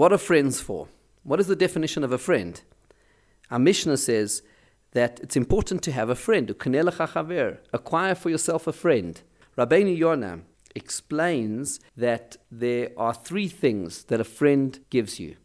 What are friends for? What is the definition of a friend? Our Mishnah says that it's important to have a friend. Acquire for yourself a friend. Rabbeinu Yonah explains that there are three things that a friend gives you.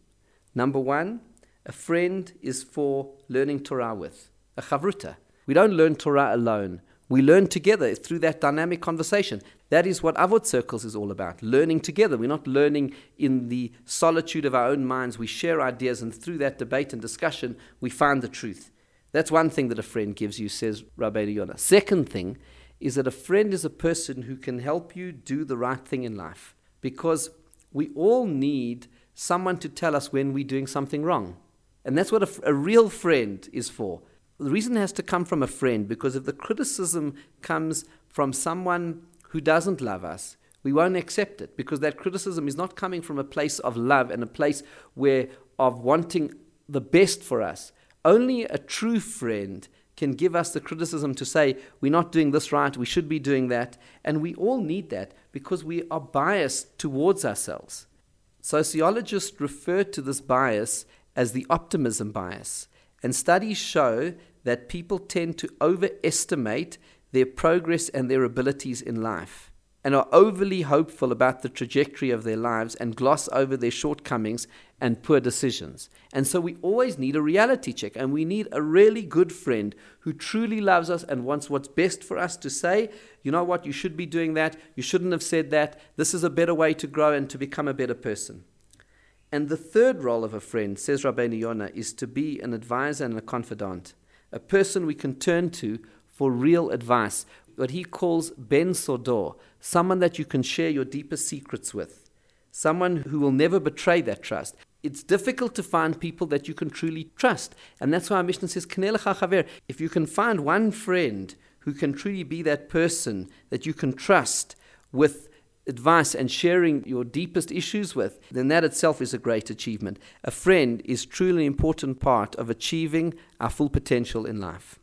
Number one, a friend is for learning Torah with, a chavruta. We don't learn Torah alone. We learn together through that dynamic conversation. That is what Avot Circles is all about learning together. We're not learning in the solitude of our own minds. We share ideas, and through that debate and discussion, we find the truth. That's one thing that a friend gives you, says Rabbi Yonah. Second thing is that a friend is a person who can help you do the right thing in life because we all need someone to tell us when we're doing something wrong. And that's what a, a real friend is for. The reason has to come from a friend because if the criticism comes from someone who doesn't love us, we won't accept it because that criticism is not coming from a place of love and a place where of wanting the best for us. Only a true friend can give us the criticism to say, we're not doing this right, we should be doing that. And we all need that because we are biased towards ourselves. Sociologists refer to this bias as the optimism bias. And studies show that people tend to overestimate their progress and their abilities in life and are overly hopeful about the trajectory of their lives and gloss over their shortcomings and poor decisions. And so we always need a reality check, and we need a really good friend who truly loves us and wants what's best for us to say, you know what, you should be doing that, you shouldn't have said that, this is a better way to grow and to become a better person. And the third role of a friend, says Rabbeinu Yonah, is to be an advisor and a confidant, a person we can turn to for real advice, what he calls Ben Sodor, someone that you can share your deepest secrets with, someone who will never betray that trust. It's difficult to find people that you can truly trust. And that's why our Mishnah says, if you can find one friend who can truly be that person that you can trust with advice and sharing your deepest issues with, then that itself is a great achievement. A friend is truly an important part of achieving our full potential in life.